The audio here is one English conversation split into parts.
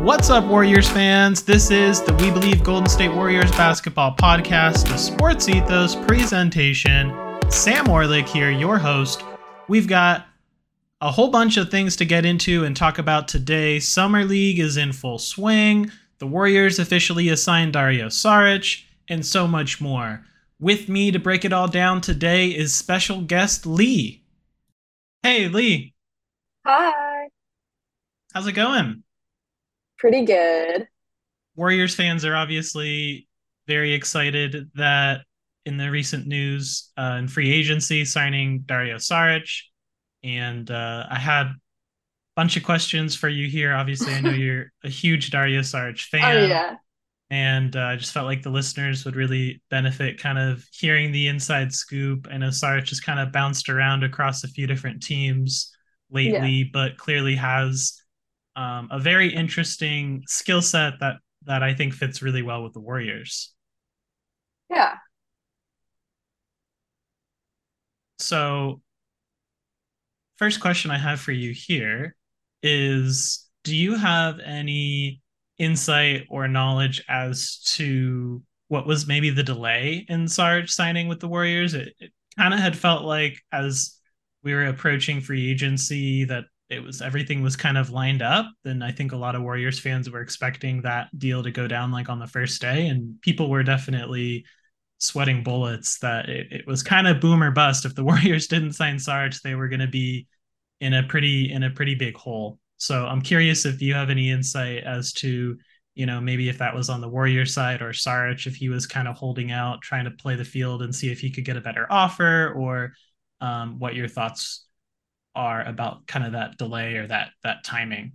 What's up, Warriors fans? This is the We Believe Golden State Warriors basketball podcast, the Sports Ethos presentation. Sam Orlik here, your host. We've got a whole bunch of things to get into and talk about today. Summer League is in full swing. The Warriors officially assigned Dario Saric, and so much more. With me to break it all down today is special guest Li. Hey, Li. Hi. How's it going? Pretty good. Warriors fans are obviously very excited that in the recent news uh, in free agency signing Dario Saric, and uh, I had a bunch of questions for you here. Obviously, I know you're a huge Dario Saric fan. Oh yeah. And uh, I just felt like the listeners would really benefit kind of hearing the inside scoop. I know Saric just kind of bounced around across a few different teams lately, yeah. but clearly has um, a very interesting skill set that that I think fits really well with the Warriors. Yeah. So, first question I have for you here is do you have any insight or knowledge as to what was maybe the delay in Sarge signing with the Warriors? It, it kind of had felt like as we were approaching free agency that it was everything was kind of lined up. Then i think a lot of warriors fans were expecting that deal to go down like on the first day. And people were definitely sweating bullets that it, it was kind of boom or bust. If the warriors didn't sign sarge they were going to be in a pretty in a pretty big hole. So i'm curious if you have any insight as to you know maybe if that was on the warrior side or sarge if he was kind of holding out trying to play the field and see if he could get a better offer or um, what your thoughts are about kind of that delay or that that timing?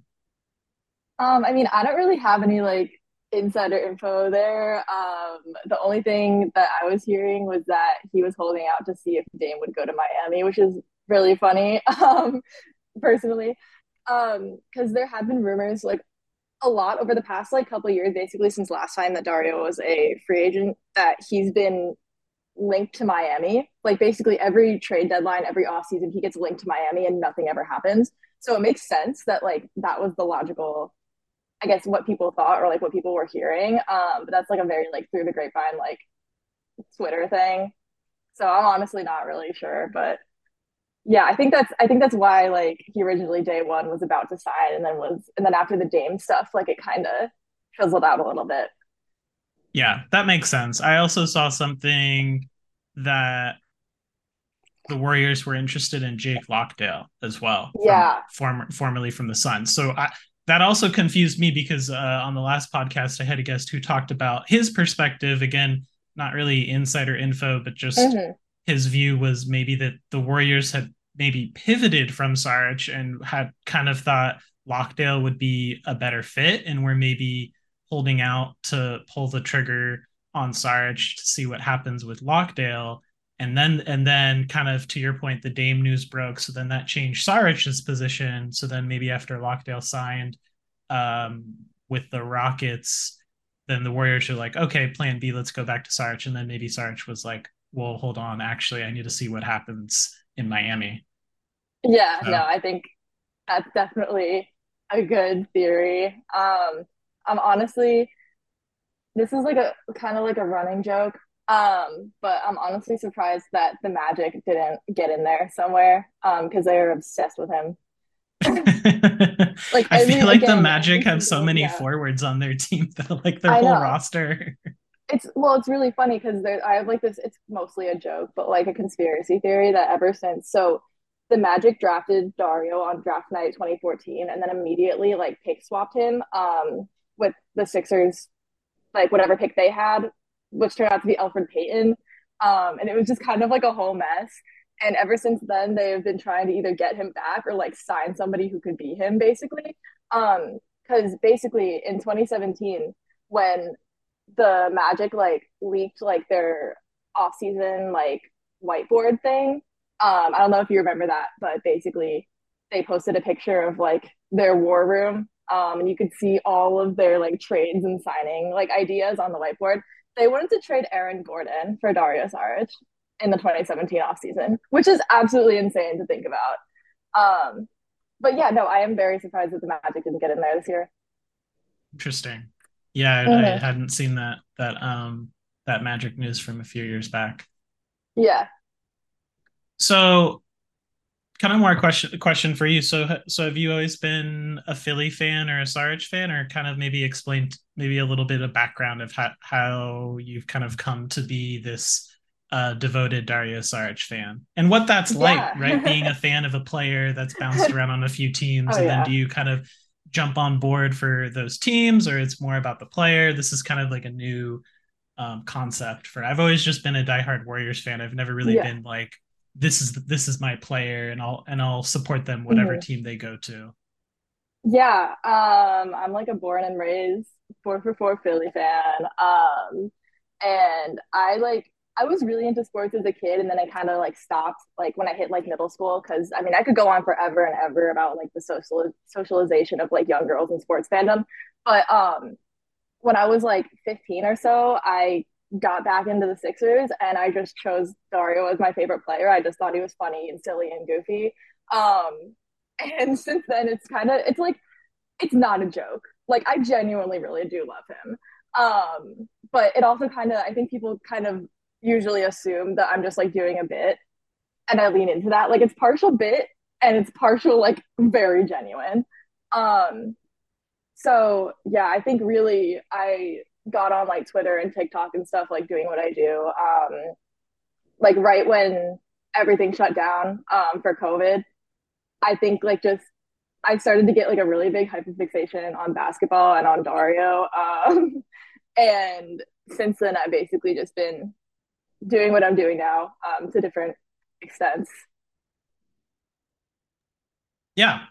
Um, I mean, I don't really have any like insider info there. Um, the only thing that I was hearing was that he was holding out to see if Dame would go to Miami, which is really funny, um, personally, because um, there have been rumors like a lot over the past like couple years, basically since last time that Dario was a free agent, that he's been linked to Miami. Like basically every trade deadline, every offseason, he gets linked to Miami and nothing ever happens. So it makes sense that like that was the logical, I guess, what people thought or like what people were hearing. Um, but that's like a very like through the grapevine like Twitter thing. So I'm honestly not really sure, but yeah, I think that's I think that's why like he originally day one was about to sign and then was and then after the Dame stuff, like it kind of fizzled out a little bit. Yeah, that makes sense. I also saw something that the Warriors were interested in Jock Landale as well. Yeah. Former, formerly from the Suns. So I, that also confused me because uh, on the last podcast, I had a guest who talked about his perspective. Again, not really insider info, but just mm-hmm. his view was maybe that the Warriors had maybe pivoted from Sarge and had kind of thought Lockdale would be a better fit and were maybe holding out to pull the trigger on Sarge to see what happens with Landale. And then and then kind of to your point, the Dame news broke. So then that changed Sarge's position. So then maybe after Landale signed um, with the Rockets, then the Warriors are like, okay, plan B, let's go back to Sarge. And then maybe Sarge was like, well, hold on, actually, I need to see what happens in Miami. Yeah, so. no, I think that's definitely a good theory. Um, I'm honestly, this is like a kind of like a running joke. Um, but I'm honestly surprised that the Magic didn't get in there somewhere. Um, because they were obsessed with him. like I feel like again, the Magic have so many yeah. forwards on their team that like their whole roster. It's well, it's really funny because I have like this. It's mostly a joke, but like a conspiracy theory that ever since so the Magic drafted Dario on draft night 2014, and then immediately like pick swapped him. Um, with the Sixers, like whatever pick they had, which turned out to be Elfrid Payton. Um, and it was just kind of like a whole mess. And ever since then, they have been trying to either get him back or like sign somebody who could be him, basically. Um, because basically in 2017, when the Magic like leaked like their off-season like whiteboard thing, um, I don't know if you remember that, but basically they posted a picture of like their war room um, and you could see all of their like trades and signing like ideas on the whiteboard. They wanted to trade Aaron Gordon for Dario Saric in the 2017 offseason, which is absolutely insane to think about. Um, but yeah, no, I am very surprised that the Magic didn't get in there this year. Interesting. Yeah, mm-hmm. I hadn't seen that that um that magic news from a few years back. Yeah. So kind of more question question for you. So so have you always been a Philly fan or a Saric fan, or kind of maybe explain maybe a little bit of background of how how you've kind of come to be this uh, devoted Dario Saric fan and what that's yeah. like, right? Being a fan of a player that's bounced around on a few teams, oh, and yeah. then do you kind of jump on board for those teams, or it's more about the player? This is kind of like a new um, concept for. I've always just been a diehard Warriors fan. I've never really yeah. been like this is this is my player and I'll and I'll support them whatever mm-hmm. team they go to. Yeah, um, I'm like a born and raised four for four Philly fan. Um, and I like I was really into sports as a kid, and then I kind of like stopped like when I hit like middle school because I mean I could go on forever and ever about like the social socialization of like young girls in sports fandom, but um, when I was like 15 or so, I got back into the Sixers and I just chose Dario as my favorite player. I just thought he was funny and silly and goofy. Um, and since then, it's kind of, it's like, it's not a joke. Like, I genuinely really do love him. Um, but it also kind of, I think people kind of usually assume that I'm just like doing a bit and I lean into that. Like, it's partial bit and it's partial, like, very genuine. Um, so yeah, I think really I got on like Twitter and TikTok and stuff, like doing what I do. Um, like right when everything shut down um, for COVID, I think like just I started to get like a really big hyperfixation on basketball and on Dario. Um, and since then, I've basically just been doing what I'm doing now um, to different extents. Yeah.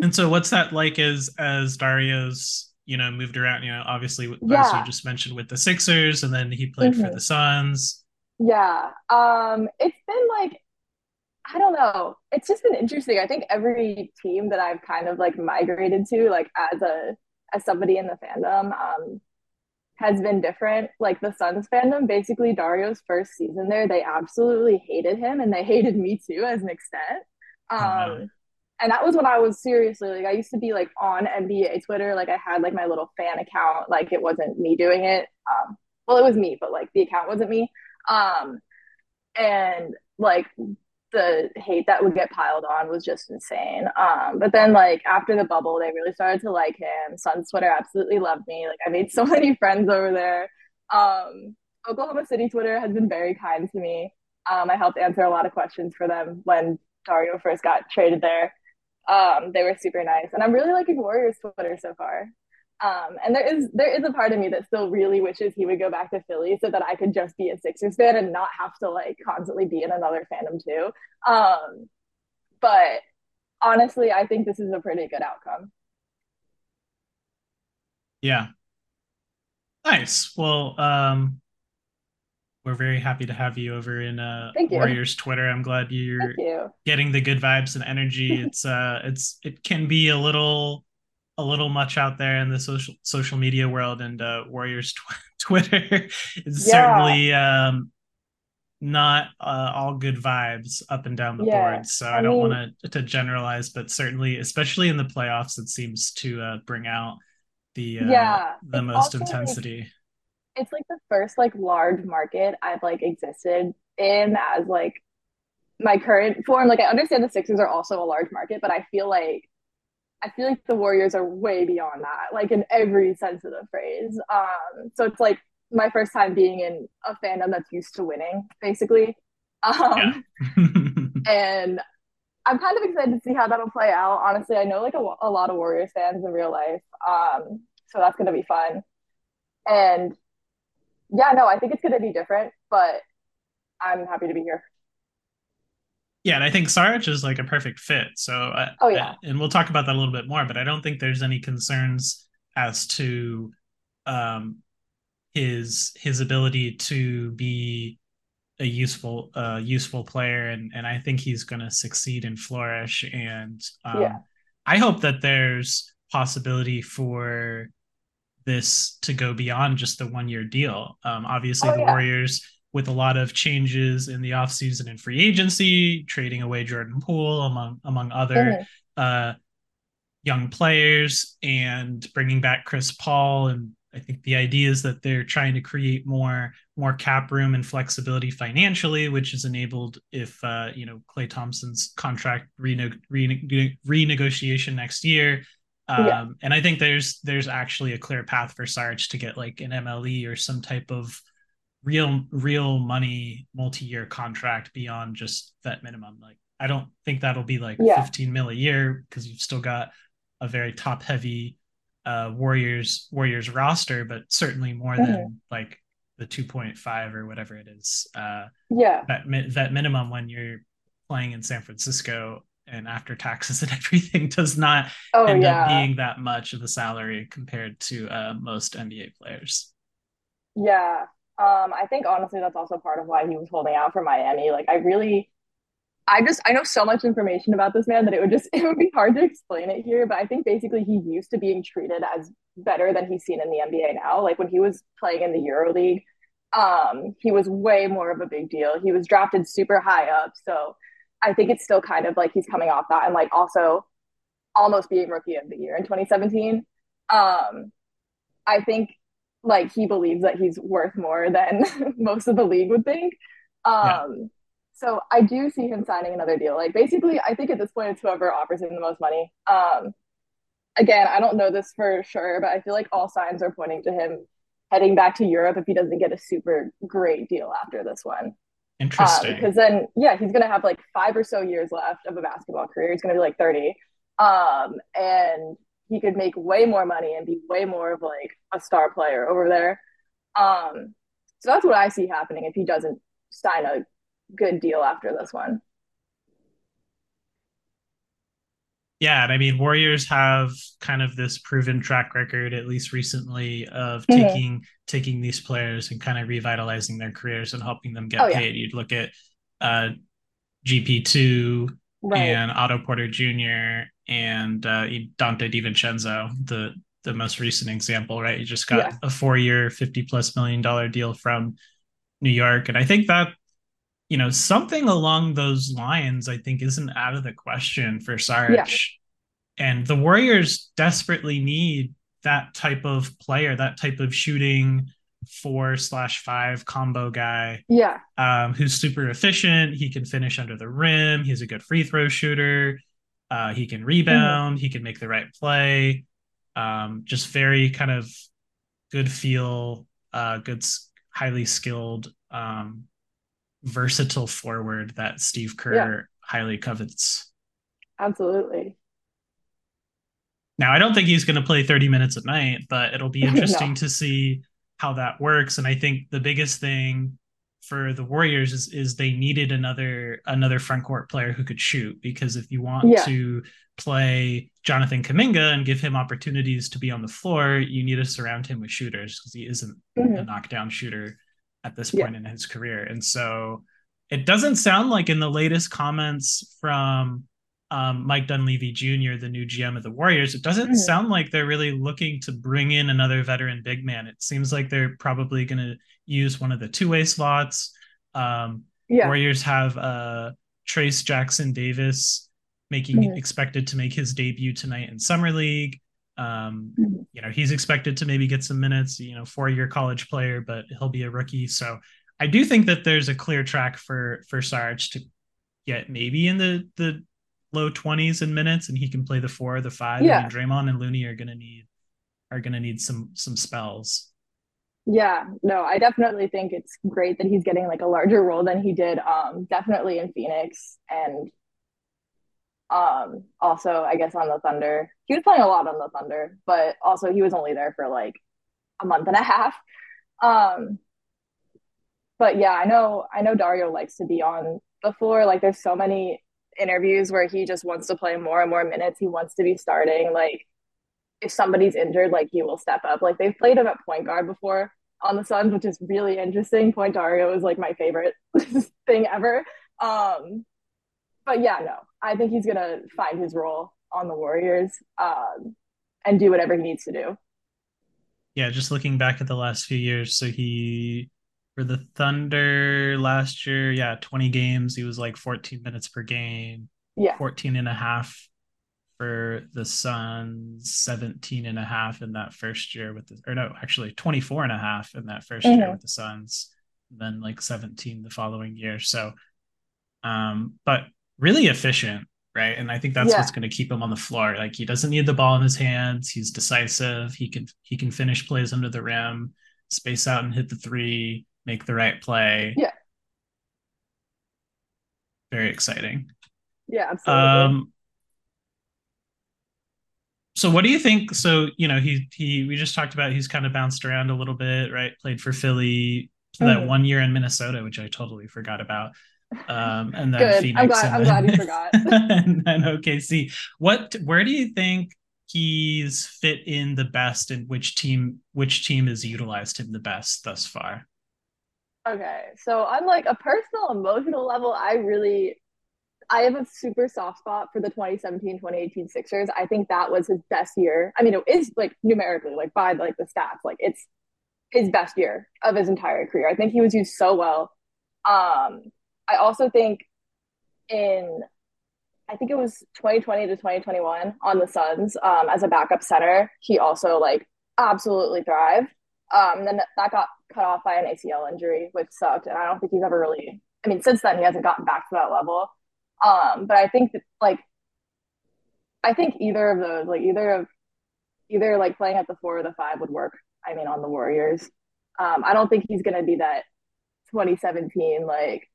And so what's that like as as Dario's you know, moved around, you know, obviously, yeah. as you just mentioned with the Sixers, and then he played mm-hmm. for the Suns. Yeah. Um, it's been like, I don't know. It's just been interesting. I think every team that I've kind of like migrated to, like as a, as somebody in the fandom, um, has been different. Like the Suns fandom, basically Dario's first season there, they absolutely hated him and they hated me too as an extent. Um, oh, no and that was when I was seriously like I used to be like on NBA Twitter, like I had like my little fan account, like it wasn't me doing it. Um, well, it was me, but like the account wasn't me. Um, and like the hate that would get piled on was just insane. Um, but then like after the bubble, they really started to like him. Suns Twitter absolutely loved me. Like I made so many friends over there. Um, Oklahoma City Twitter has been very kind to me. Um, I helped answer a lot of questions for them when Dario first got traded there. Um, they were super nice, and I'm really liking Warriors Twitter so far. Um, and there is there is a part of me that still really wishes he would go back to Philly so that I could just be a Sixers fan and not have to like constantly be in another fandom too. Um, but honestly, I think this is a pretty good outcome. Yeah. Nice. Well, um, we're very happy to have you over in uh, Warriors Twitter. I'm glad you're you. getting the good vibes and energy. it's uh, it's it can be a little a little much out there in the social social media world, and uh, Warriors tw- Twitter is yeah. certainly um, not uh, all good vibes up and down the yeah. board. So I, I don't want to to generalize, but certainly, especially in the playoffs, it seems to uh, bring out the uh, yeah, the most intensity. Like, it's like the first like large market I've like existed in as like my current form. Like I understand the Sixers are also a large market, but I feel like I feel like the Warriors are way beyond that, like in every sense of the phrase. Um, so it's like my first time being in a fandom that's used to winning, basically. Um, yeah. and I'm kind of excited to see how that'll play out. Honestly, I know like a, a lot of Warriors fans in real life, um, so that's gonna be fun. And yeah, no, I think it's going to be different, but I'm happy to be here. Yeah, and I think Saric is like a perfect fit. So, uh, oh yeah, uh, and we'll talk about that a little bit more. But I don't think there's any concerns as to um, his his ability to be a useful uh, useful player, and and I think he's going to succeed and flourish. And um, yeah. I hope that there's possibility for this to go beyond just the one year deal. Um, obviously, oh, the yeah. Warriors, with a lot of changes in the offseason and free agency, trading away Jordan Poole, among among other mm-hmm. uh, young players and bringing back Chris Paul and I think the idea is that they're trying to create more more cap room and flexibility financially, which is enabled if uh, you know Klay Thompson's contract rene- rene- renegotiation next year. Um, yeah. And I think there's there's actually a clear path for Sarge to get like an MLE or some type of real real money multi-year contract beyond just that minimum. Like I don't think that'll be like yeah. 15 mil a year because you've still got a very top heavy uh, Warriors Warriors roster, but certainly more mm-hmm. than like the 2.5 or whatever it is. Uh, yeah, that that minimum when you're playing in San Francisco and after taxes and everything does not oh, end yeah. up being that much of a salary compared to uh, most NBA players. Yeah, um, I think honestly that's also part of why he was holding out for Miami. Like I really I just I know so much information about this man that it would just it would be hard to explain it here. But I think basically he's used to being treated as better than he's seen in the NBA now. Like when he was playing in the Euro League, um, he was way more of a big deal. He was drafted super high up. So I think it's still kind of like he's coming off that and like also almost being rookie of the year in 2017. Um, I think like he believes that he's worth more than most of the league would think. Um, yeah so I do see him signing another deal. Like basically, I think at this point it's whoever offers him the most money. Um, again, I don't know this for sure, but I feel like all signs are pointing to him heading back to Europe if he doesn't get a super great deal after this one. Interesting. Because then, yeah, he's gonna have like five or so years left of a basketball career. He's gonna be like thirty, um, and he could make way more money and be way more of like a star player over there. Um, so that's what I see happening if he doesn't sign a good deal after this one. Yeah, and I mean Warriors have kind of this proven track record, at least recently, of mm-hmm. taking taking these players and kind of revitalizing their careers and helping them get oh, paid. Yeah. You'd look at uh, GP two right. and Otto Porter Jr. and uh, Donte DiVincenzo, the the most recent example, right? You just got yeah. a four year, fifty plus million dollar deal from New York, and I think that you know, something along those lines, I think, isn't out of the question for Sarge. Yeah. And the Warriors desperately need that type of player, that type of shooting four slash five combo guy. Yeah. Um, who's super efficient. He can finish under the rim. He's a good free throw shooter. Uh, he can rebound. Mm-hmm. He can make the right play. Um, just very kind of good feel, uh, good, highly skilled um, versatile forward that Steve Kerr yeah. highly covets. Absolutely. Now, I don't think he's going to play 30 minutes a night, but it'll be interesting no. to see how that works. And I think the biggest thing for the Warriors is, is they needed another another front court player who could shoot because if you want yeah. to play Jonathan Kuminga and give him opportunities to be on the floor, you need to surround him with shooters because he isn't mm-hmm. a knockdown shooter at this point yeah. in his career. And so it doesn't sound like in the latest comments from um, Mike Dunleavy Jr., the new GM of the Warriors, it doesn't mm-hmm. sound like they're really looking to bring in another veteran big man. It seems like they're probably going to use one of the two way slots. Um, yeah. Warriors have uh, Trayce Jackson Davis making mm-hmm. expected to make his debut tonight in Summer League. Um, mm-hmm. you know, he's expected to maybe get some minutes, you know, four year college player, but he'll be a rookie. So I do think that there's a clear track for for Sarge to get maybe in the the low 20s in minutes and he can play the four or the five. Yeah. I mean, Draymond and Looney are gonna need are gonna need some some spells. Yeah, no, I definitely think it's great that he's getting like a larger role than he did um definitely in Phoenix and um, also, I guess on the Thunder, he was playing a lot on the Thunder, but also he was only there for like a month and a half. Um, but yeah, I know I know Dario likes to be on the floor. Like, there's so many interviews where he just wants to play more and more minutes. He wants to be starting. Like, if somebody's injured, like he will step up. Like they've played him at point guard before on the Suns, which is really interesting. Point Dario is like my favorite thing ever. Um, but yeah, no, I think he's gonna find his role on the Warriors um, and do whatever he needs to do. Yeah, just looking back at the last few years, so he for the Thunder last year, yeah, 20 games, he was like 14 minutes per game. Yeah. 14 and a half for the Suns, 17 and a half in that first year with the, or no, actually 24 and a half in that 1st mm-hmm. year with the Suns, then like 17 the following year. So, um, but really efficient, right? And I think that's yeah. what's going to keep him on the floor. Like he doesn't need the ball in his hands. He's decisive. He can, he can finish plays under the rim, space out and hit the three, make the right play. Yeah. Very exciting. Yeah, absolutely. Um, so what do you think so you know he he we just talked about he's kind of bounced around a little bit right played for philly that mm. one year in minnesota which i totally forgot about um and then Good. phoenix i'm glad, I'm glad you forgot and then okc what where do you think he's fit in the best and which team which team has utilized him the best thus far okay so on like a personal emotional level i really I have a super soft spot for the 2017 2018 Sixers. I think that was his best year. I mean, it is like numerically, like by like the stats, like it's his best year of his entire career. I think he was used so well. Um, I also think in I think it was 2020 to 2021 on the Suns um, as a backup center. He also like absolutely thrived. Um, then that got cut off by an ACL injury, which sucked. And I don't think he's ever really. I mean, since then he hasn't gotten back to that level. Um, but I think that like I think either of those, like either of either like playing at the four or the five would work. I mean, on the Warriors. Um, I don't think he's gonna be that 2017 like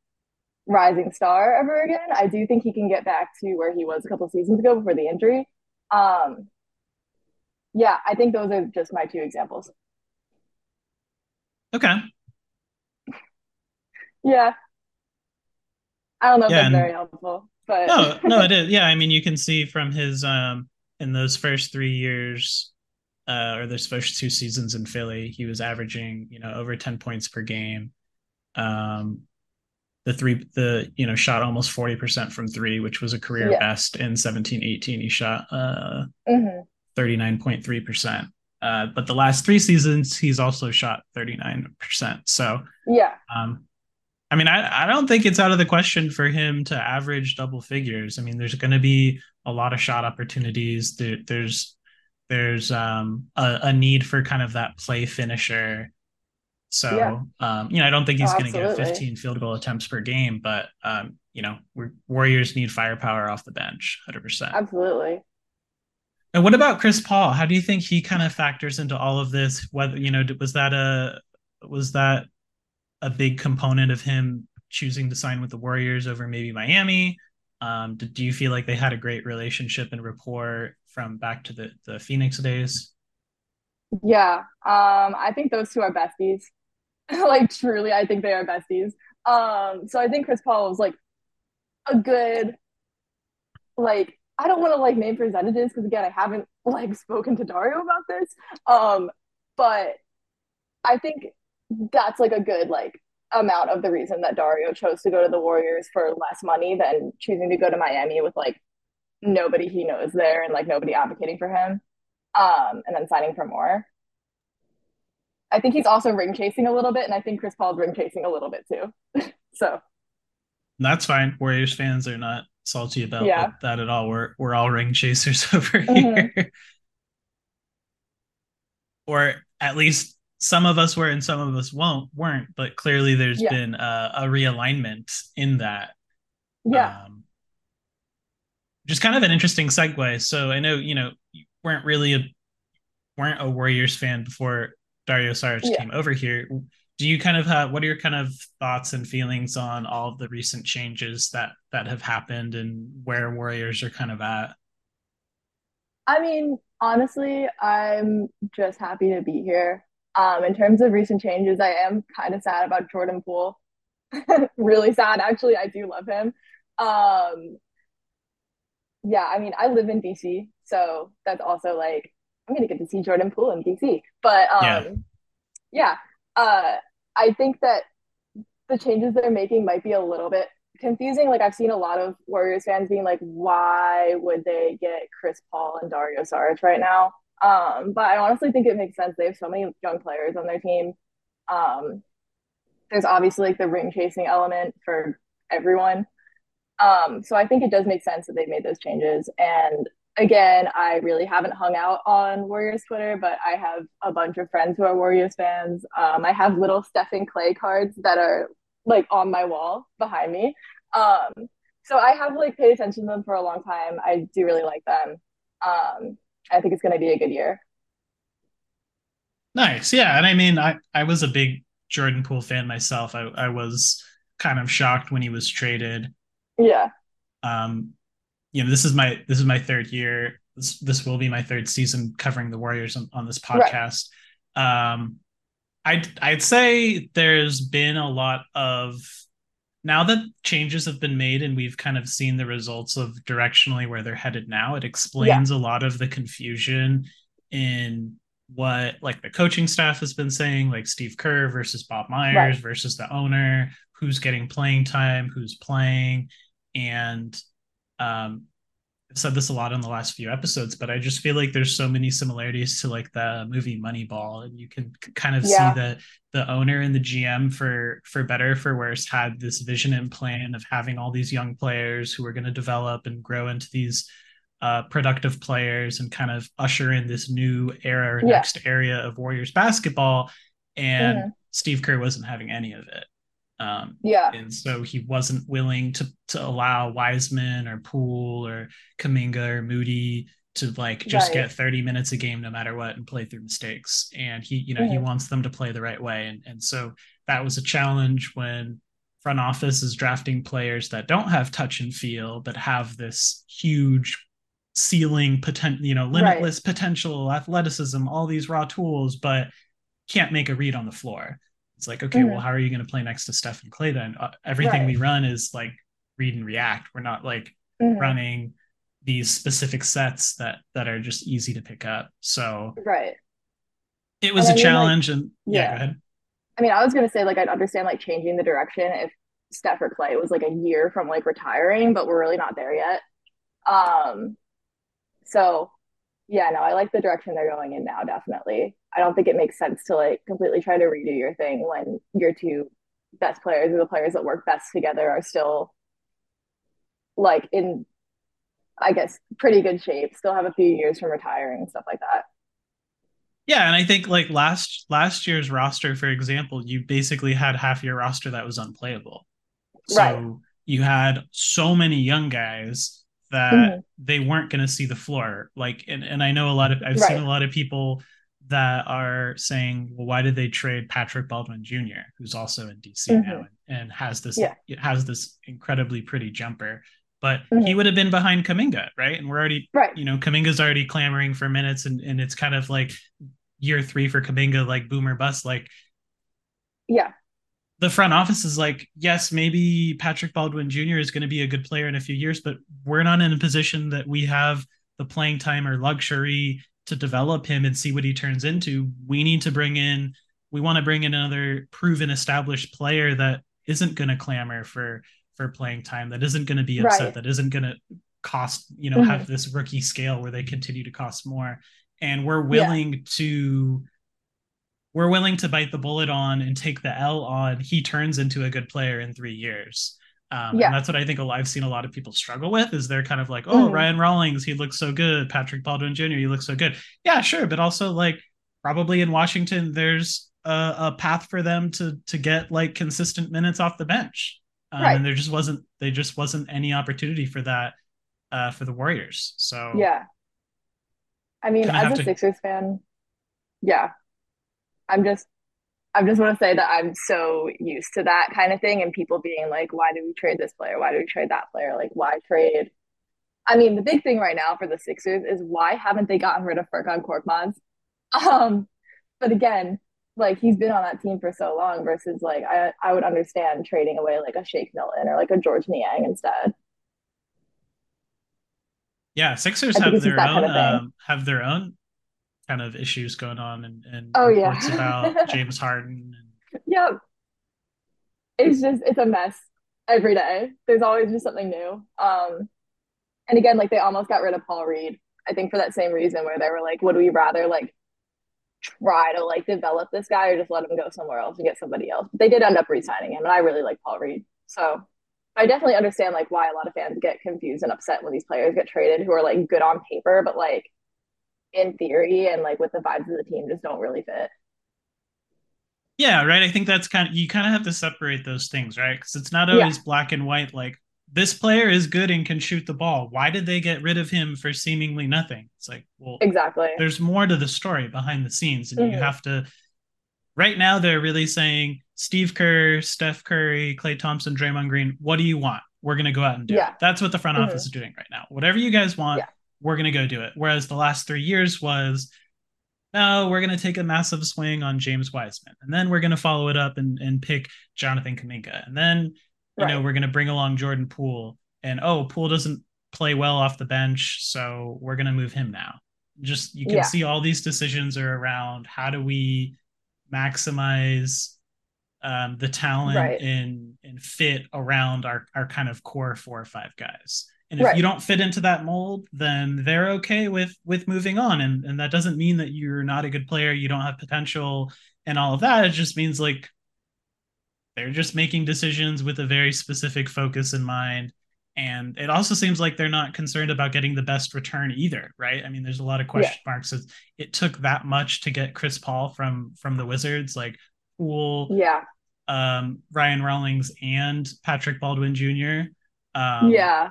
rising star ever again. I do think he can get back to where he was a couple seasons ago before the injury. Um, yeah, I think those are just my two examples. Okay. Yeah. I don't know yeah, if that's very helpful, but no, no, it is. Yeah, I mean, you can see from his um in those first three years, uh, or those first two seasons in Philly, he was averaging you know over ten points per game. Um, the three the you know shot almost 40% from three which was a career yeah. best in 17 18 he shot uh mm-hmm. 39.3% uh, but the last three seasons, he's also shot 39%. So, yeah. Um, I mean, I, I don't think it's out of the question for him to average double figures. I mean, there's going to be a lot of shot opportunities. There, there's there's um, a, a, need for kind of that play finisher. So, yeah. um, you know, I don't think he's oh, going to get 15 field goal attempts per game, but um, you know, Warriors need firepower off the bench, 100%. Absolutely. And what about Chris Paul? How do you think he kind of factors into all of this? Whether you know, was that a was that a big component of him choosing to sign with the Warriors over maybe Miami? Um, do, do you feel like they had a great relationship and rapport from back to the, the Phoenix days? Yeah, um, I think those two are besties. like truly, I think they are besties. Um, so I think Chris Paul was like a good, like I don't want to like name percentages because again, I haven't like spoken to Dario about this. Um, but I think that's like a good like amount of the reason that Dario chose to go to the Warriors for less money than choosing to go to Miami with like nobody he knows there and like nobody advocating for him. Um, and then signing for more. I think he's also ring chasing a little bit, and I think Chris Paul's ring chasing a little bit too. so that's fine. Warriors fans are not salty about yeah. that at all. We're we're all ring chasers over mm-hmm. here. or at least some of us were and some of us won't weren't but clearly there's yeah. been a, a, realignment in that yeah um, just kind of an interesting segue so i know you know you weren't really a weren't a warriors fan before dario saric yeah. came over here do you kind of have what are your kind of thoughts and feelings on all of the recent changes that that have happened and where warriors are kind of at i mean honestly i'm just happy to be here um, in terms of recent changes, I am kind of sad about Jordan Poole. really sad, actually. I do love him. Um, yeah, I mean, I live in DC, so that's also like I'm gonna get to see Jordan Poole in DC. But um, yeah, yeah uh, I think that the changes they're making might be a little bit confusing. Like I've seen a lot of Warriors fans being like, "Why would they get Chris Paul and Dario Saric right now?" Um, but I honestly think it makes sense. They have so many young players on their team. Um, there's obviously like the ring chasing element for everyone. Um, so I think it does make sense that they made those changes. And again, I really haven't hung out on Warriors Twitter, but I have a bunch of friends who are Warriors fans. Um, I have little Stephen Klay cards that are like on my wall behind me. Um, so I have like paid attention to them for a long time. I do really like them. Um, I think it's going to be a good year. Nice, yeah, and I mean, I I was a big Jordan Poole fan myself. I I was kind of shocked when he was traded. Yeah. Um, you know, this is my this is my third year. This this will be my third season covering the Warriors on, on this podcast. Right. Um, I'd I'd say there's been a lot of now that changes have been made and we've kind of seen the results of directionally where they're headed now, it explains yeah. a lot of the confusion in what like the coaching staff has been saying, like Steve Kerr versus Bob Myers right. versus the owner, who's getting playing time, who's playing, and um, I've said this a lot in the last few episodes, but I just feel like there's so many similarities to like the movie Moneyball, and you can kind of yeah. see the the owner and the GM for for better for worse had this vision and plan of having all these young players who are going to develop and grow into these uh, productive players and kind of usher in this new era, yeah. next area of Warriors basketball. And mm-hmm. Steve Kerr wasn't having any of it. Um, yeah. And so he wasn't willing to to allow Wiseman or Poole or Kuminga or Moody to like just right. get 30 minutes a game no matter what and play through mistakes. And he, you know, mm-hmm. he wants them to play the right way. And and so that was a challenge when front office is drafting players that don't have touch and feel, but have this huge ceiling potential, you know, limitless right. potential, athleticism, all these raw tools, but can't make a read on the floor. It's like, okay, mm-hmm. well, how are you going to play next to Steph and Klay then? Uh, everything right. we run is like read and react. We're not like mm-hmm. running these specific sets that that are just easy to pick up. So right, it was and a mean, challenge, like, and yeah, yeah, go ahead. I mean, I was going to say like I'd understand like changing the direction if Steph or Klay was like a year from like retiring, but we're really not there yet. Um, so yeah, no, I like the direction they're going in now, definitely. I don't think it makes sense to like completely try to redo your thing when your two best players or the players that work best together are still like in I guess pretty good shape, still have a few years from retiring and stuff like that. Yeah, and I think like last last year's roster, for example, you basically had half your roster that was unplayable. So right. you had so many young guys that mm-hmm. they weren't going to see the floor. Like, and, and I know a lot of I've right. seen a lot of people that are saying, well, why did they trade Patrick Baldwin Jr., who's also in DC mm-hmm. now and, and, has this yeah. has this incredibly pretty jumper. But mm-hmm. he would have been behind Kuminga, right? And we're already, right. you know, Kuminga's already clamoring for minutes, and, and it's kind of like year three for Kuminga, like boomer bust. Like, yeah, the front office is like, yes, maybe Patrick Baldwin Jr. is going to be a good player in a few years, but we're not in a position that we have the playing time or luxury to develop him and see what he turns into, we need to bring in we want to bring in another proven established player that isn't going to clamor for for playing time, that isn't going to be upset, right. that isn't going to cost, you know, mm-hmm. have this rookie scale where they continue to cost more. And we're willing yeah. to we're willing to bite the bullet on and take the L on he turns into a good player in three years. Um, yeah. And that's what I think I've seen a lot of people struggle with is they're kind of like, oh, mm-hmm. Ryan Rollins, he looks so good. Patrick Baldwin Jr., he looks so good. Yeah, sure. But also like probably in Washington, there's a, a path for them to to get like consistent minutes off the bench. Um, right. And there just wasn't there just wasn't any opportunity for that uh, for the Warriors. So yeah. I mean, as a to... Sixers fan, yeah. I'm just I just want to say that I'm so used to that kind of thing and people being like, why do we trade this player? Why do we trade that player? Like, why trade? I mean, the big thing right now for the Sixers is why haven't they gotten rid of Furkan Korkmaz? Um, but again, like he's been on that team for so long versus like I, I would understand trading away like a Shake Milton or like a George Niang instead. Yeah, Sixers have their own kind of um, have their own kind of issues going on and, and oh yeah about James Harden. And... Yep, it's just it's a mess every day. There's always just something new. Um, and again, like they almost got rid of Paul Reed. I think for that same reason, where they were like, would we rather like try to like develop this guy or just let him go somewhere else and get somebody else? But they did end up re-signing him, and I really like Paul Reed. So I definitely understand like why a lot of fans get confused and upset when these players get traded who are like good on paper, but like in theory and like with the vibes of the team just don't really fit. Yeah, right. I think that's kind of you kind of have to separate those things, right? Because it's not always yeah. black and white. Like this player is good and can shoot the ball. Why did they get rid of him for seemingly nothing? It's like, well, exactly. There's more to the story behind the scenes, and mm-hmm. you have to. Right now, they're really saying Steve Kerr, Steph Curry, Klay Thompson, Draymond Green. What do you want? We're going to go out and do yeah. it. That's what the front mm-hmm. office is doing right now. Whatever you guys want, yeah. We're going to go do it. Whereas the last three years was, no, we're going to take a massive swing on James Wiseman, and then we're going to follow it up and, and pick Jonathan Kuminga, and then you right. know we're going to bring along Jordan Poole, and oh, Poole doesn't play well off the bench, so we're going to move him now. Just you can yeah. see all these decisions are around how do we maximize um, the talent right. and and fit around our our kind of core four or five guys. And if right. you don't fit into that mold, then they're okay with with moving on. And and that doesn't mean that you're not a good player, you don't have potential and all of that. It just means like they're just making decisions with a very specific focus in mind. And it also seems like they're not concerned about getting the best return either, right? I mean, there's a lot of question yeah. marks. It took that much to get Chris Paul from from the Wizards, like cool yeah, um, Ryan Rollins and Patrick Baldwin Jr. Um, yeah.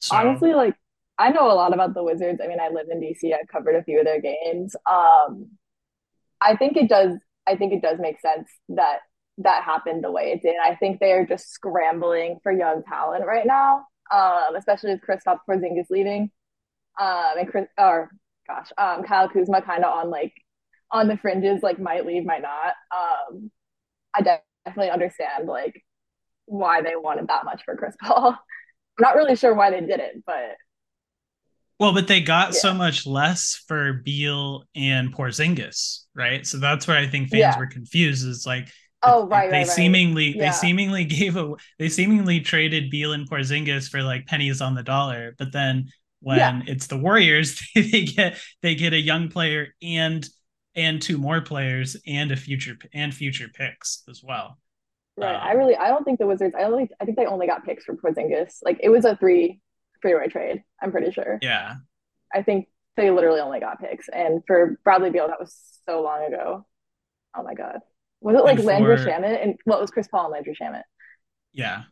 So. Honestly, like I know a lot about the Wizards. I mean, I live in DC. I've covered a few of their games. Um, I think it does I think it does make sense that that happened the way it did. I think they are just scrambling for young talent right now, um, especially with Kristaps Porzingis leaving, um, and Chris, or gosh, um, Kyle Kuzma kind of on like on the fringes, like might leave, might not. Um, I definitely understand like why they wanted that much for Chris Paul. I'm not really sure why they did it, but well, but they got yeah. so much less for Beal and Porzingis, right? So that's where I think fans yeah. were confused. Is like, oh right, they right, seemingly right. they seemingly gave a they seemingly traded Beal and Porzingis for like pennies on the dollar, but then when yeah. it's the Warriors, they get they get a young player and and two more players and a future and future picks as well. Right. Um, I really I don't think the Wizards I only I think they only got picks for Porzingis. Like it was a three freeway trade. I'm pretty sure. Yeah. I think they literally only got picks, and for Bradley Beal, that was so long ago. Oh my god, was it like for... Landry Shamet and what well, was Chris Paul and Landry Shamet? Yeah.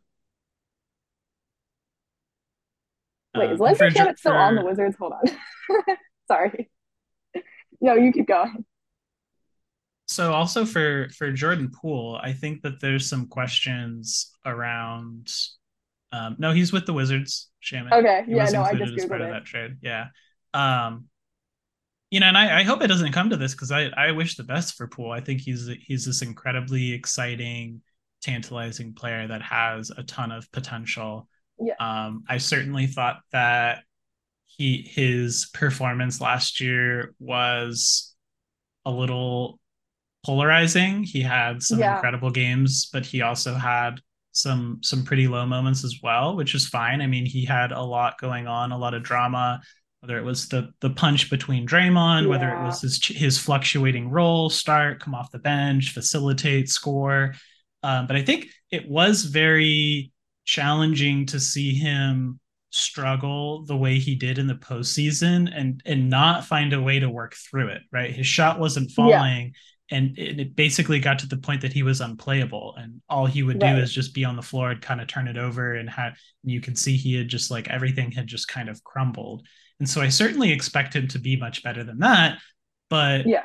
Wait, is uh, Landry Shamet for... still on the Wizards? Hold on. Sorry. no, you keep going. So also for for Jordan Poole, I think that there's some questions around um, no, he's with the Wizards. Shamet. Okay. He yeah. No, I just as part it. of that trade. Yeah. Um, you know, and I, I hope it doesn't come to this because I, I wish the best for Poole. I think he's he's this incredibly exciting, tantalizing player that has a ton of potential. Yeah. Um, I certainly thought that he his performance last year was a little polarizing. He had some yeah. incredible games, but he also had some some pretty low moments as well, which is fine. I mean, he had a lot going on, a lot of drama, whether it was the the punch between Draymond, yeah. whether it was his his fluctuating role, start, come off the bench, facilitate, score. Um, but I think it was very challenging to see him struggle the way he did in the postseason and and not find a way to work through it. Right, his shot wasn't falling. Yeah and it basically got to the point that he was unplayable and all he would do is just be on the floor and kind of turn it over and have you can see he had just like everything had just kind of crumbled. And so i certainly expect him to be much better than that but yeah.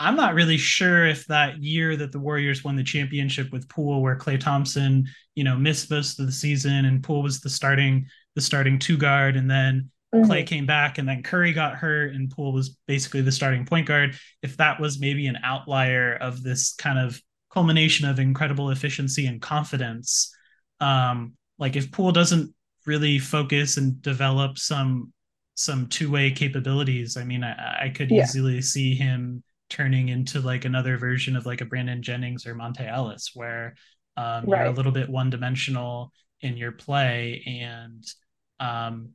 I'm not really sure if that year that the warriors won the championship with Poole where Klay Thompson you know missed most of the season and Poole was the starting the starting two guard and then mm-hmm. Klay came back and then Curry got hurt and Poole was basically the starting point guard. If that was maybe an outlier of this kind of culmination of incredible efficiency and confidence, um, like if Poole doesn't really focus and develop some some two-way capabilities, I mean, I, I could yeah. easily see him turning into like another version of like a Brandon Jennings or Monta Ellis, where um, right. you're a little bit one-dimensional in your play and um,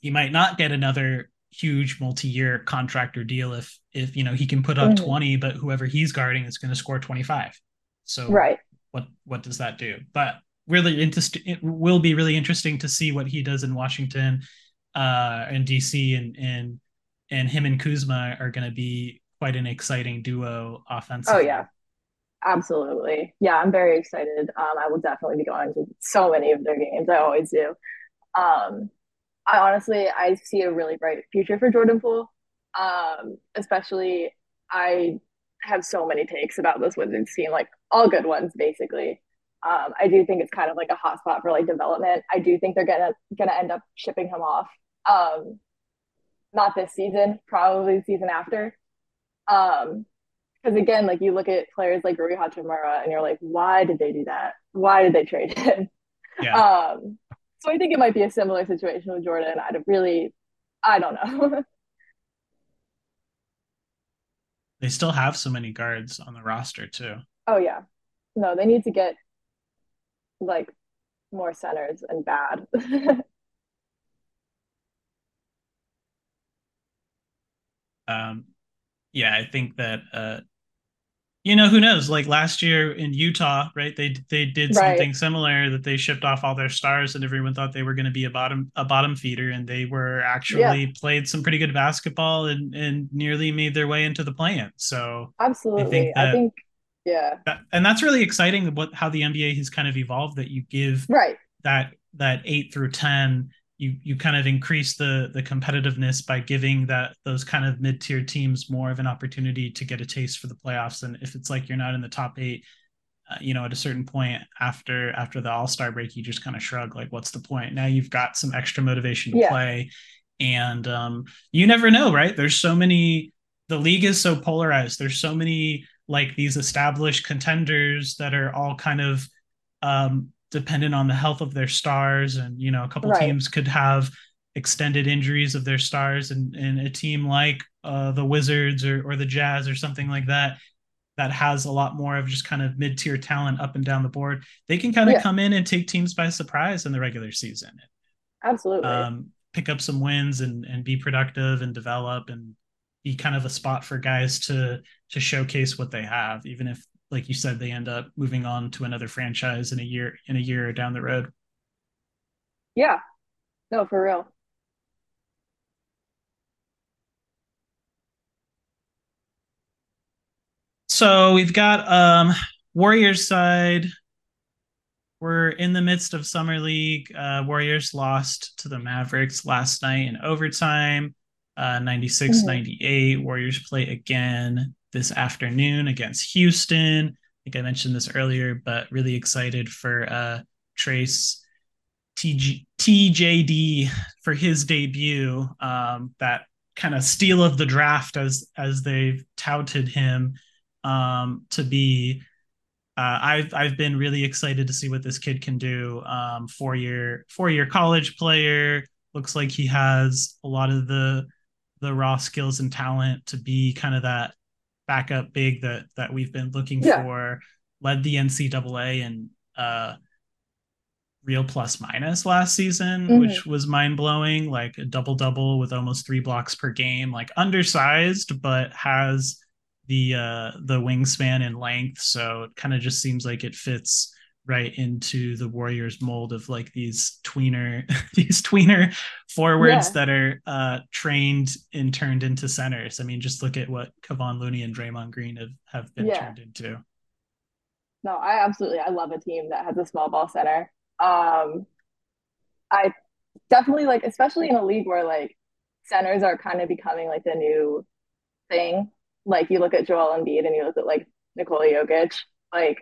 he might not get another huge multi-year contract or deal if if you know he can put up mm-hmm. 20 but whoever he's guarding is going to score 25 so right what what does that do? But really interesting. It will be really interesting to see what he does in Washington, uh, and DC, and and and him and Kuzma are going to be quite an exciting duo offensively. Oh yeah, absolutely. Yeah, I'm very excited. Um, I will definitely be going to so many of their games. I always do. Um, I honestly I see a really bright future for Jordan Poole. Um, especially I have so many takes about this Wizards team, like all good ones, basically. Um, I do think it's kind of like a hotspot for like development. I do think they're gonna gonna end up shipping him off. Um, not this season, probably the season after. Um, because again, like you look at players like Rui Hachimura and you're like, why did they do that? Why did they trade him? Yeah. Um, so I think it might be a similar situation with Jordan. I don't really, I don't know. they still have so many guards on the roster too. Oh yeah, no, they need to get like more centers and bad. um, yeah, I think that uh, you know who knows? Like last year in utah right they they did something right. similar that they shipped off all their stars and everyone thought they were going to be a bottom a bottom feeder and they were actually yeah. played some pretty good basketball and and nearly made their way into the play-in. So absolutely. i think, that, I think yeah. That, and that's really exciting what how the nba has kind of evolved that you give right. that that 8 through 10 you you kind of increase the the competitiveness by giving that those kind of mid-tier teams more of an opportunity to get a taste for the playoffs. And if it's like you're not in the top 8 uh, you know at a certain point after after the all-star break you just kind of shrug like what's the point? Now you've got some extra motivation to yeah. play. And um you never know right? There's so many the league is so polarized. There's so many like these established contenders that are all kind of um dependent on the health of their stars and you know a couple right. teams could have extended injuries of their stars and, and a team like uh, the wizards or, or the jazz or something like that that has a lot more of just kind of mid-tier talent up and down the board they can kind of yeah. come in and take teams by surprise in the regular season absolutely um, pick up some wins and, and be productive and develop and be kind of a spot for guys to to showcase what they have even if like you said, they end up moving on to another franchise in a year in a year down the road. Yeah. No, for real. So we've got um Warriors side. We're in the midst of summer league. Uh, Warriors lost to the Mavericks last night in overtime, uh, 96 mm-hmm. 98. Warriors play again this afternoon against Houston. I think I mentioned this earlier, but really excited for uh, Trayce TG, TJD for his debut. Um, that kind of steal of the draft, as as they've touted him um, to be. Uh, I've I've been really excited to see what this kid can do. Um, four year four year college player looks like he has a lot of the the raw skills and talent to be kind of that backup big that that we've been looking yeah. for. Led the NCAA in uh, real plus minus last season, mm-hmm. which was mind blowing. Like a double double with almost three blocks per game. Like undersized, but has the uh, the wingspan and length. So it kind of just seems like it fits right into the Warriors mold of like these tweener these tweener forwards yeah. that are uh, trained and turned into centers. I mean, just look at what Kevon Looney and Draymond Green have, have been yeah. turned into. No, I absolutely I love a team that has a small ball center. Um I definitely like especially in a league where like centers are kind of becoming like the new thing. Like you look at Joel Embiid and you look at like Nikola Jokic, like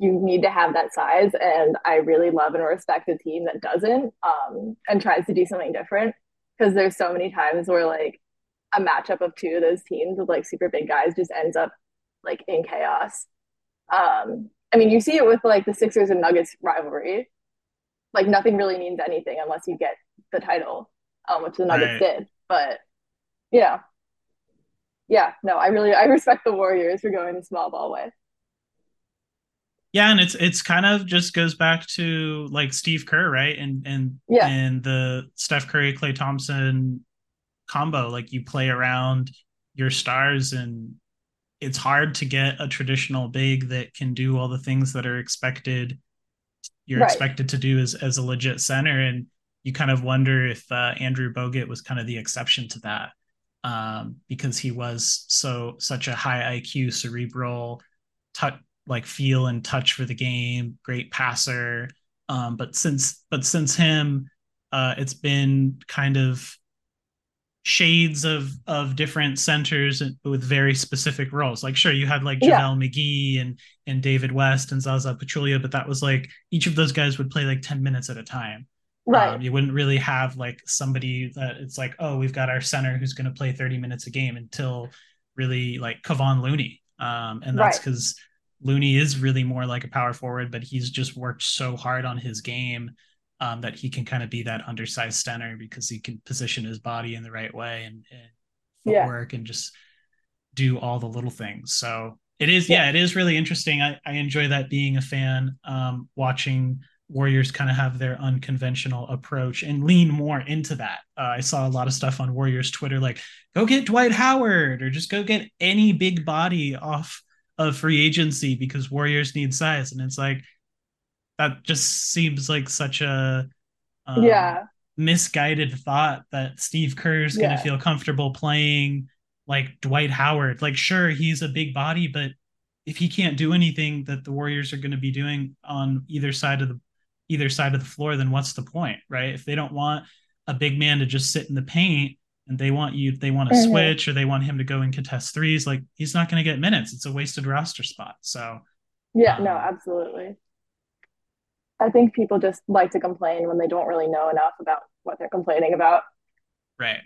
you need to have that size. And I really love and respect a team that doesn't um, and tries to do something different because there's so many times where like a matchup of two of those teams with like super big guys just ends up like in chaos. Um, I mean, you see it with like the Sixers and Nuggets rivalry. Like nothing really means anything unless you get the title, um, which the Nuggets right. did. But yeah, yeah, no, I really I respect the Warriors for going the small ball way. Yeah, and it's it's kind of just goes back to like Steve Kerr, right? And and yeah. and the Steph Curry, Klay Thompson combo. Like you play around your stars and it's hard to get a traditional big that can do all the things that are expected you're right. expected to do as, as a legit center and you kind of wonder if uh, Andrew Bogut was kind of the exception to that um, because he was so such a high IQ cerebral touch like feel and touch for the game great passer um, but since but since him uh, it's been kind of shades of of different centers with very specific roles. Like sure, you had like yeah. McGee and and David West and Zaza Pachulia, but that was like each of those guys would play like 10 minutes at a time. Right. Um, you wouldn't really have like somebody that it's like, oh, we've got our center who's going to play 30 minutes a game until really like Kevon Looney. Um, and that's because. Looney is really more like a power forward, but he's just worked so hard on his game um, that he can kind of be that undersized center because he can position his body in the right way and, and footwork yeah. and just do all the little things. So it is, yeah, yeah it is really interesting. I, I enjoy that being a fan, um, watching Warriors kind of have their unconventional approach and lean more into that. Uh, I saw a lot of stuff on Warriors Twitter like, go get Dwight Howard or just go get any big body off of free agency because Warriors need size. And it's like, that just seems like such a um, yeah misguided thought that Steve Kerr's yeah. going to feel comfortable playing like Dwight Howard. Like, sure, he's a big body, but if he can't do anything that the Warriors are going to be doing on either side of the either side of the floor, then what's the point, right? If they don't want a big man to just sit in the paint and they want you, they want to mm-hmm. switch or they want him to go and contest threes, like he's not going to get minutes. It's a wasted roster spot. So, yeah, um, no, absolutely. I think people just like to complain when they don't really know enough about what they're complaining about. Right.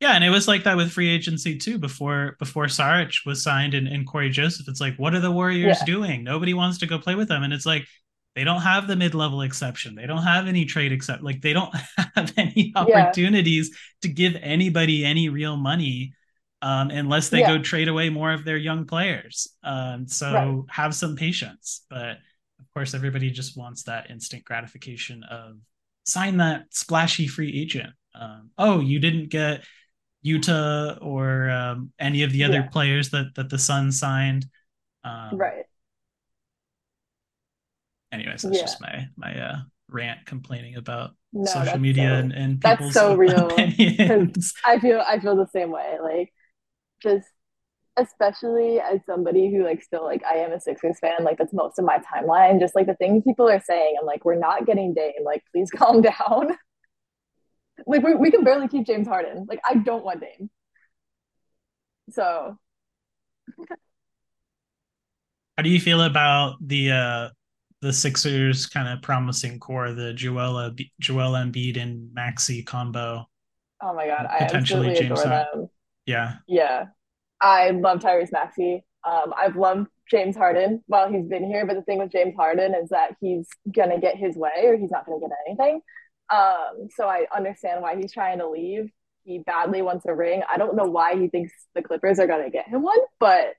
Yeah, and it was like that with free agency too. Before before Saric was signed and, and Cory Joseph, it's like, what are the Warriors yeah. doing? Nobody wants to go play with them, and it's like they don't have the mid level exception. They don't have any trade except like they don't have any opportunities yeah. to give anybody any real money um, unless they yeah. go trade away more of their young players. Um, so right. have some patience, but of course, everybody just wants that instant gratification of sign that splashy free agent. Um, oh, you didn't get Utah or um, any of the other yeah. players that that the Sun signed. Um, right. Anyways, that's yeah. just my my uh, rant complaining about no, social media so, and, and people's that's so real. I feel I feel the same way. Like just especially as somebody who like still like I am a Sixers fan, like that's most of my timeline. Just like the things people are saying, I'm like, we're not getting Dame. Like, please calm down. like we we can barely keep James Harden. Like I don't want Dame. So how do you feel about the uh the Sixers kind of promising core, the Joel Joel Embiid and Maxey combo? Oh my god, I potentially James adore them. Yeah. Yeah. I love Tyrese Maxey. Um, I've loved James Harden while he's been here, but the thing with James Harden is that he's gonna get his way or he's not gonna get anything. Um, so I understand why he's trying to leave. He badly wants a ring. I don't know why he thinks the Clippers are gonna get him one, but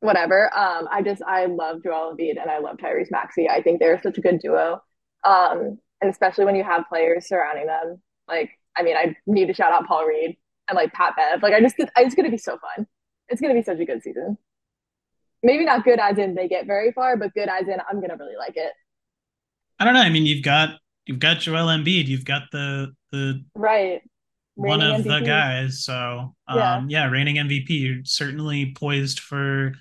whatever. Um, I just I love Joel Embiid and I love Tyrese Maxey. I think they're such a good duo. Um, and especially when you have players surrounding them. Like, I mean, I need to shout out Paul Reed and like Pat Bev. Like I just it's gonna be so fun. It's gonna be such a good season. Maybe not good as in they get very far, but good as in I'm gonna really like it. I don't know. I mean, you've got you've got Joel Embiid, you've got the the right one of MVP. the guys. So um, yeah. yeah, reigning MVP. You're certainly poised for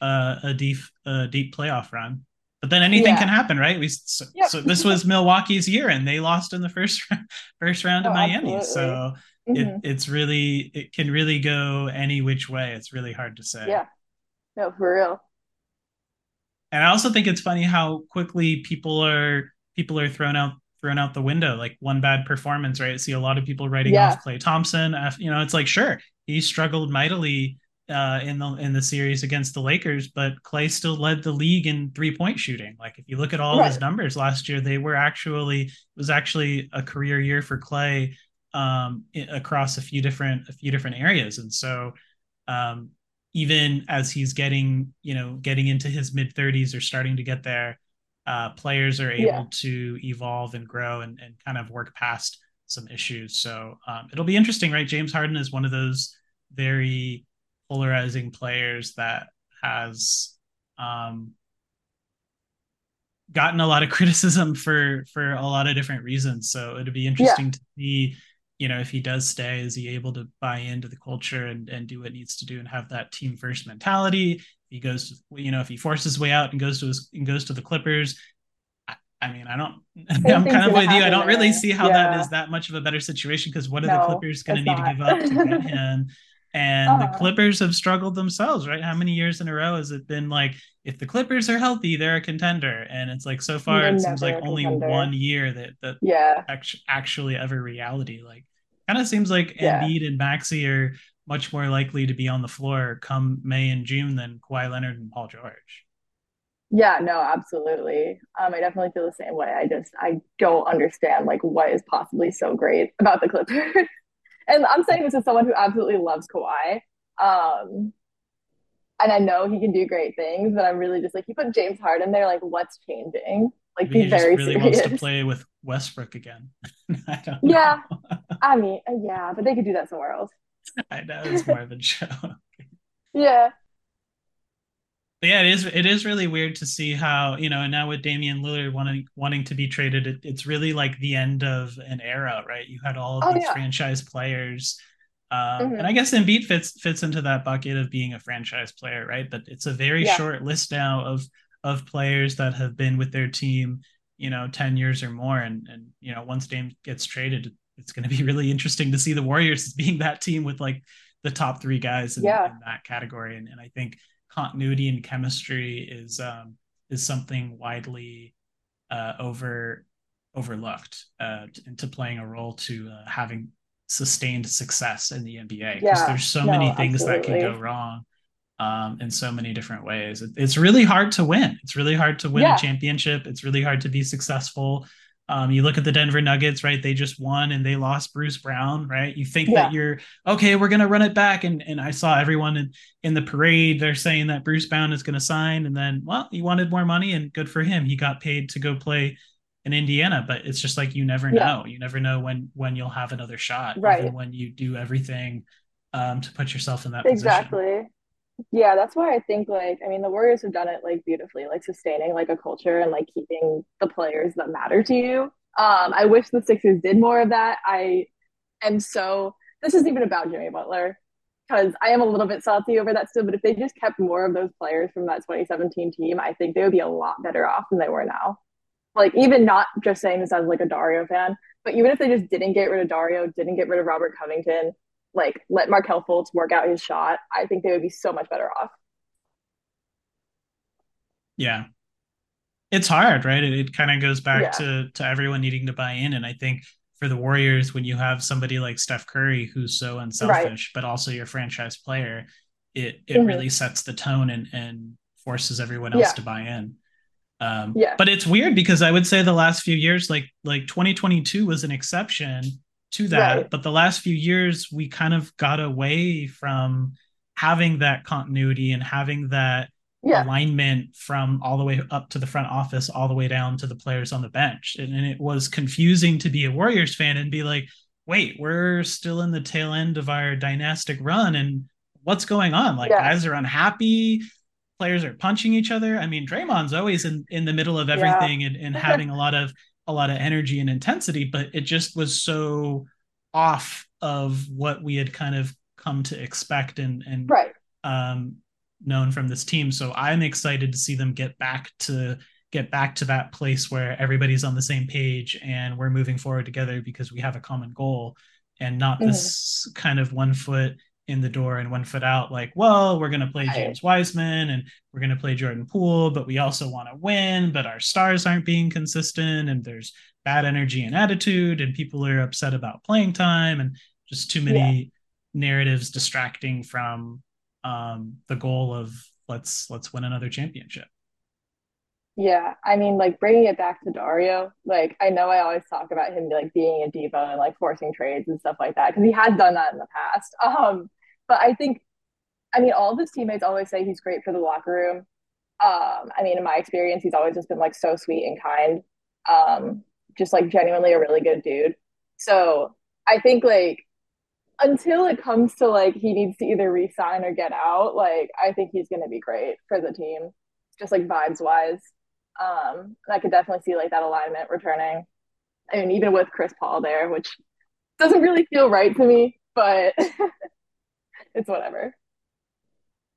uh, a deep a deep playoff run. But then anything yeah. can happen, right? We so, yep. so, this was Milwaukee's year, and they lost in the first first round oh, Miami. Absolutely. So mm-hmm. it, it's really it can really go any which way it's really hard to say yeah no for real and i also think it's funny how quickly people are people are thrown out thrown out the window like one bad performance right I see a lot of people writing yeah. off klay thompson you know it's like sure he struggled mightily uh, in the in the series against the Lakers, but Klay still led the league in three point shooting. Like if you look at all right. his numbers last year, they were actually it was actually a career year for Klay um, across a few different a few different areas, and so um, even as he's getting you know getting into his mid 30s or starting to get there, uh, players are able yeah. to evolve and grow and, and kind of work past some issues. So um, it'll be interesting, right? James Harden is one of those very polarizing players that has um, gotten a lot of criticism for for a lot of different reasons. So it'd be interesting yeah. to see, you know, if he does stay, is he able to buy into the culture and and do what needs to do and have that team first mentality? If he goes, to, you know, if he forces his way out and goes to his and goes to the Clippers. I, mean, I don't. Same I'm kind of with you. I don't really see how yeah. that is that much of a better situation because what are no, the Clippers going to need not. to give up to get him? And uh-huh. the Clippers have struggled themselves, right? How many years in a row has it been like if the Clippers are healthy, they're a contender? And it's like so far, they're it seems like only one year that that yeah actually ever reality. Like kind of seems like yeah. Embiid and Maxey are much more likely to be on the floor come May and June than Kawhi Leonard and Paul George. Yeah, no, absolutely. Um, I definitely feel the same way. I just I don't understand like what is possibly so great about the Clippers and I'm saying this as someone who absolutely loves Kawhi. Um, and I know he can do great things, but I'm really just like you put James Harden there, like what's changing? Like Maybe he very really serious. wants to play with Westbrook again. I don't. Yeah, I mean, uh, yeah, but they could do that somewhere else. I know it's more of a joke. yeah, yeah, it is. It is really weird to see how you know, and now with Damian Lillard wanting wanting to be traded, it, it's really like the end of an era, right? You had all of oh, these yeah. franchise players, um, mm-hmm. and I guess Embiid fits fits into that bucket of being a franchise player, right? But it's a very yeah. short list now of of players that have been with their team, you know, ten years or more, and and you know, once Dame gets traded, it's going to be really interesting to see the Warriors as being that team with like the top three guys in, yeah. in that category, and and I think continuity and chemistry is um, is something widely uh, over overlooked uh, into playing a role to uh, having sustained success in the NBA because yeah, there's so no, many things absolutely. that can go wrong um, in so many different ways. It, it's really hard to win. It's really hard to win yeah. a championship. It's really hard to be successful. Um, you look at the Denver Nuggets, right? They just won and they lost Bruce Brown, right? You think yeah. that you're okay, we're gonna run it back. And and I saw everyone in, in the parade, they're saying that Bruce Brown is gonna sign. And then, well, he wanted more money and good for him. He got paid to go play in Indiana, but it's just like you never yeah. know. You never know when when you'll have another shot, right? when you do everything um, to put yourself in that position. exactly. Position. Yeah, that's why I think like I mean the Warriors have done it like beautifully, like sustaining like a culture and like keeping the players that matter to you. Um, I wish the Sixers did more of that. I am so this isn't even about Jimmy Butler because I am a little bit salty over that still. But if they just kept more of those players from that 2017 team, I think they would be a lot better off than they were now. Like even not just saying this as like a Dario fan, but even if they just didn't get rid of Dario, didn't get rid of Robert Covington, like let Markelle Fultz work out his shot, I think they would be so much better off. Yeah. It's hard, right? It, it kind of goes back yeah. to to everyone needing to buy in. And I think for the Warriors, when you have somebody like Steph Curry who's so unselfish, right. but also your franchise player, it it mm-hmm. really sets the tone and and forces everyone else yeah. to buy in. Um, yeah. But it's weird because I would say the last few years, like like 2022 was an exception to that. Right. But the last few years, we kind of got away from having that continuity and having that yeah. alignment from all the way up to the front office, all the way down to the players on the bench. And, and it was confusing to be a Warriors fan and be like, wait, we're still in the tail end of our dynastic run. And what's going on? Like, yeah. guys are unhappy. Players are punching each other. I mean, Draymond's always in, in the middle of everything yeah. and, and having a lot of a lot of energy and intensity, but it just was so off of what we had kind of come to expect and and right. um, known from this team. So I'm excited to see them get back to get back to that place where everybody's on the same page and we're moving forward together because we have a common goal and not mm-hmm. this kind of one foot in the door and one foot out like well we're going to play james wiseman and we're going to play jordan poole but we also want to win but our stars aren't being consistent and there's bad energy and attitude and people are upset about playing time and just too many yeah. narratives distracting from um, the goal of let's let's win another championship yeah, I mean, like bringing it back to Dario, like I know I always talk about him like being a diva and like forcing trades and stuff like that because he has done that in the past. Um, but I think, I mean, all of his teammates always say he's great for the locker room. Um, I mean, in my experience, he's always just been like so sweet and kind. Um, just like genuinely a really good dude. So I think like until it comes to like he needs to either resign or get out, like I think he's to be great for the team, just like vibes wise. Um, I could definitely see like that alignment returning. I mean, even with Chris Paul there, which doesn't really feel right to me, but it's whatever.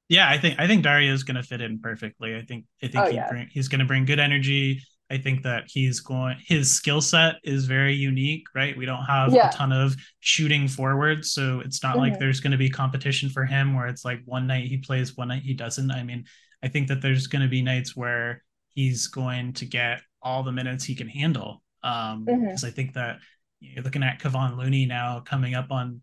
Yeah, I think I think Dario is going to fit in perfectly. I think I think oh, he yeah. bring, he's going to bring good energy. I think that he's going his skill set is very unique, right? We don't have yeah. a ton of shooting forwards, so it's not mm-hmm. like there's going to be competition for him where it's like one night he plays, one night he doesn't. I mean, I think that there's going to be nights where he's going to get all the minutes he can handle. Um, mm-hmm. because I think that you're looking at Kevon Looney now coming up on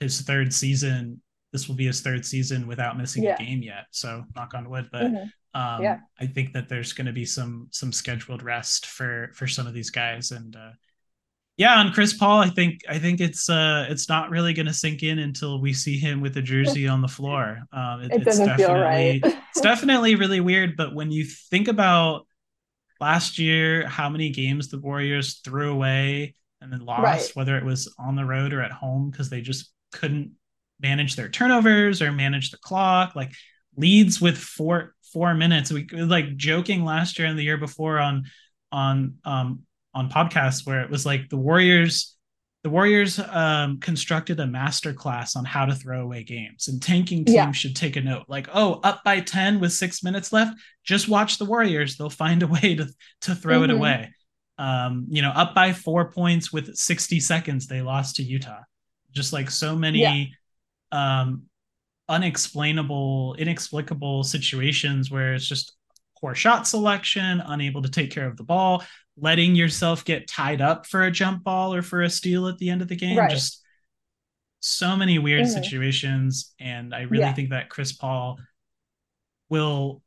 his third season. This will be his third season without missing yeah. a game yet. So knock on wood. But mm-hmm. um, yeah. I think that there's going to be some some scheduled rest for for some of these guys. And uh, yeah, on Chris Paul, I think I think it's uh it's not really going to sink in until we see him with the jersey on the floor. Um, it, it doesn't feel right. it's definitely really weird. But when you think about last year, how many games the Warriors threw away and then lost, right. whether it was on the road or at home, because they just couldn't manage their turnovers or manage the clock. Like leads with four four minutes. We like joking last year and the year before on on um on podcasts where it was like the Warriors the Warriors um, constructed a master class on how to throw away games, and tanking teams yeah. should take a note. Like, oh, up by ten with six minutes left, just watch the Warriors; they'll find a way to to throw mm-hmm. it away. Um, you know, up by four points with 60 seconds, they lost to Utah. Just like so many yeah. Um, unexplainable, inexplicable situations where it's just poor shot selection, unable to take care of the ball, letting yourself get tied up for a jump ball or for a steal at the end of the game. Right. Just so many weird mm-hmm. situations. And I really yeah. think that Chris Paul will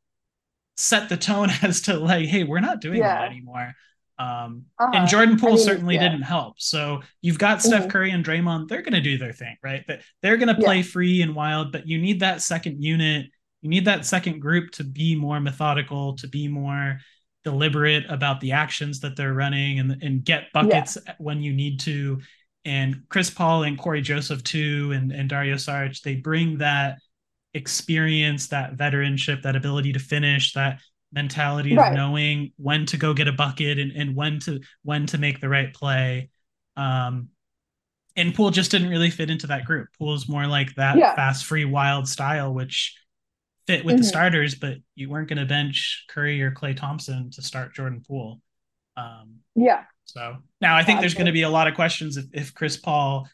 set the tone as to like, hey, we're not doing yeah. that anymore. Um, uh-huh. And Jordan Poole I mean, certainly yeah. didn't help. So you've got Steph mm-hmm. Curry and Draymond; they're going to do their thing, right? But they're going to play yeah. free and wild. But you need that second unit. You need that second group to be more methodical, to be more deliberate about the actions that they're running, and and get buckets yeah. when you need to. And Chris Paul and Cory Joseph too, and and Dario Saric, they bring that experience, that veteranship, that ability to finish, that mentality right. of knowing when to go get a bucket and, and when to when to make the right play. Um, and Poole just didn't really fit into that group. Poole's more like that yeah. fast, free, wild style, which fit with mm-hmm. the starters, but you weren't going to bench Curry or Klay Thompson to start Jordan Poole. Um, yeah. So now I think there's going to be a lot of questions if, if Chris Paul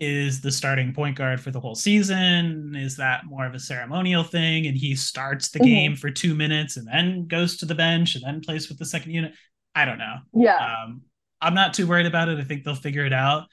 is the starting point guard for the whole season? Is that more of a ceremonial thing? And he starts the mm-hmm. game for two minutes and then goes to the bench and then plays with the second unit. I don't know. Yeah. Um, I'm not too worried about it. I think they'll figure it out.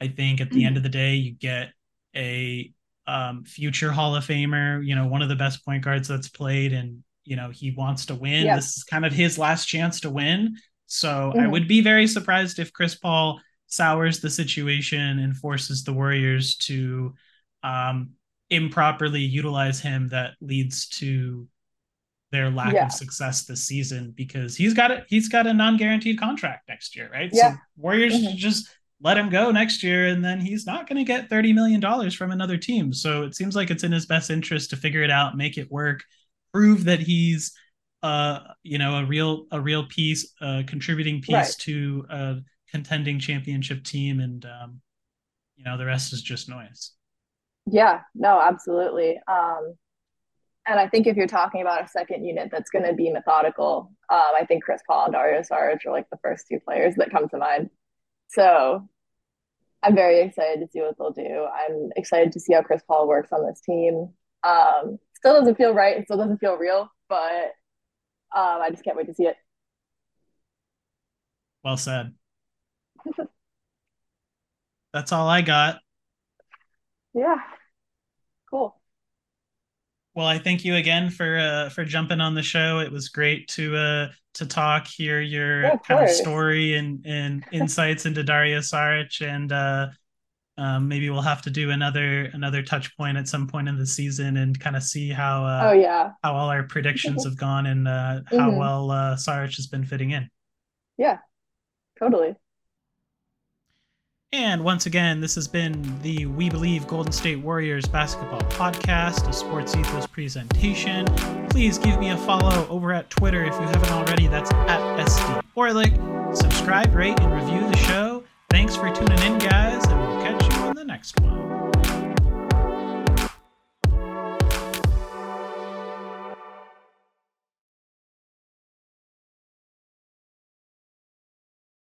I think at the mm-hmm. end of the day, you get a um, future Hall of Famer, you know, one of the best point guards that's played, and you know, he wants to win. Yeah. This is kind of his last chance to win. So mm-hmm. I would be very surprised if Chris Paul sours the situation and forces the Warriors to um, improperly utilize him that leads to their lack yeah. of success this season because he's got a he's got a non-guaranteed contract next year, right? Yeah. So Warriors mm-hmm. just let him go next year and then he's not going to get 30 million dollars from another team. So it seems like it's in his best interest to figure it out, make it work, prove that he's uh you know a real a real piece, a contributing piece right. to uh contending championship team and um, you know the rest is just noise. Yeah no absolutely. Um, and i think if you're talking about a second unit that's going to be methodical um, i think chris paul and dario saric are like the first two players that come to mind. So i'm very excited to see what they'll do. I'm excited to see how chris paul works on this team. Um, still doesn't feel right and still doesn't feel real but um, i just can't wait to see it. Well said that's all I got. Yeah. Cool. Well, I thank you again for uh, for jumping on the show. It was great to uh, to talk, hear your yeah, kind of story and and insights into Dario Saric, and uh, um, maybe we'll have to do another another touch point at some point in the season and kind of see how uh, oh yeah how all our predictions have gone and uh, how mm-hmm. well uh, Saric has been fitting in. Yeah, totally. And once again, this has been the We Believe Golden State Warriors basketball podcast, a sports ethos presentation. Please give me a follow over at Twitter if you haven't already. That's at SD Orlik. Subscribe, rate, and review the show. Thanks for tuning in, guys, and we'll catch you on the next one.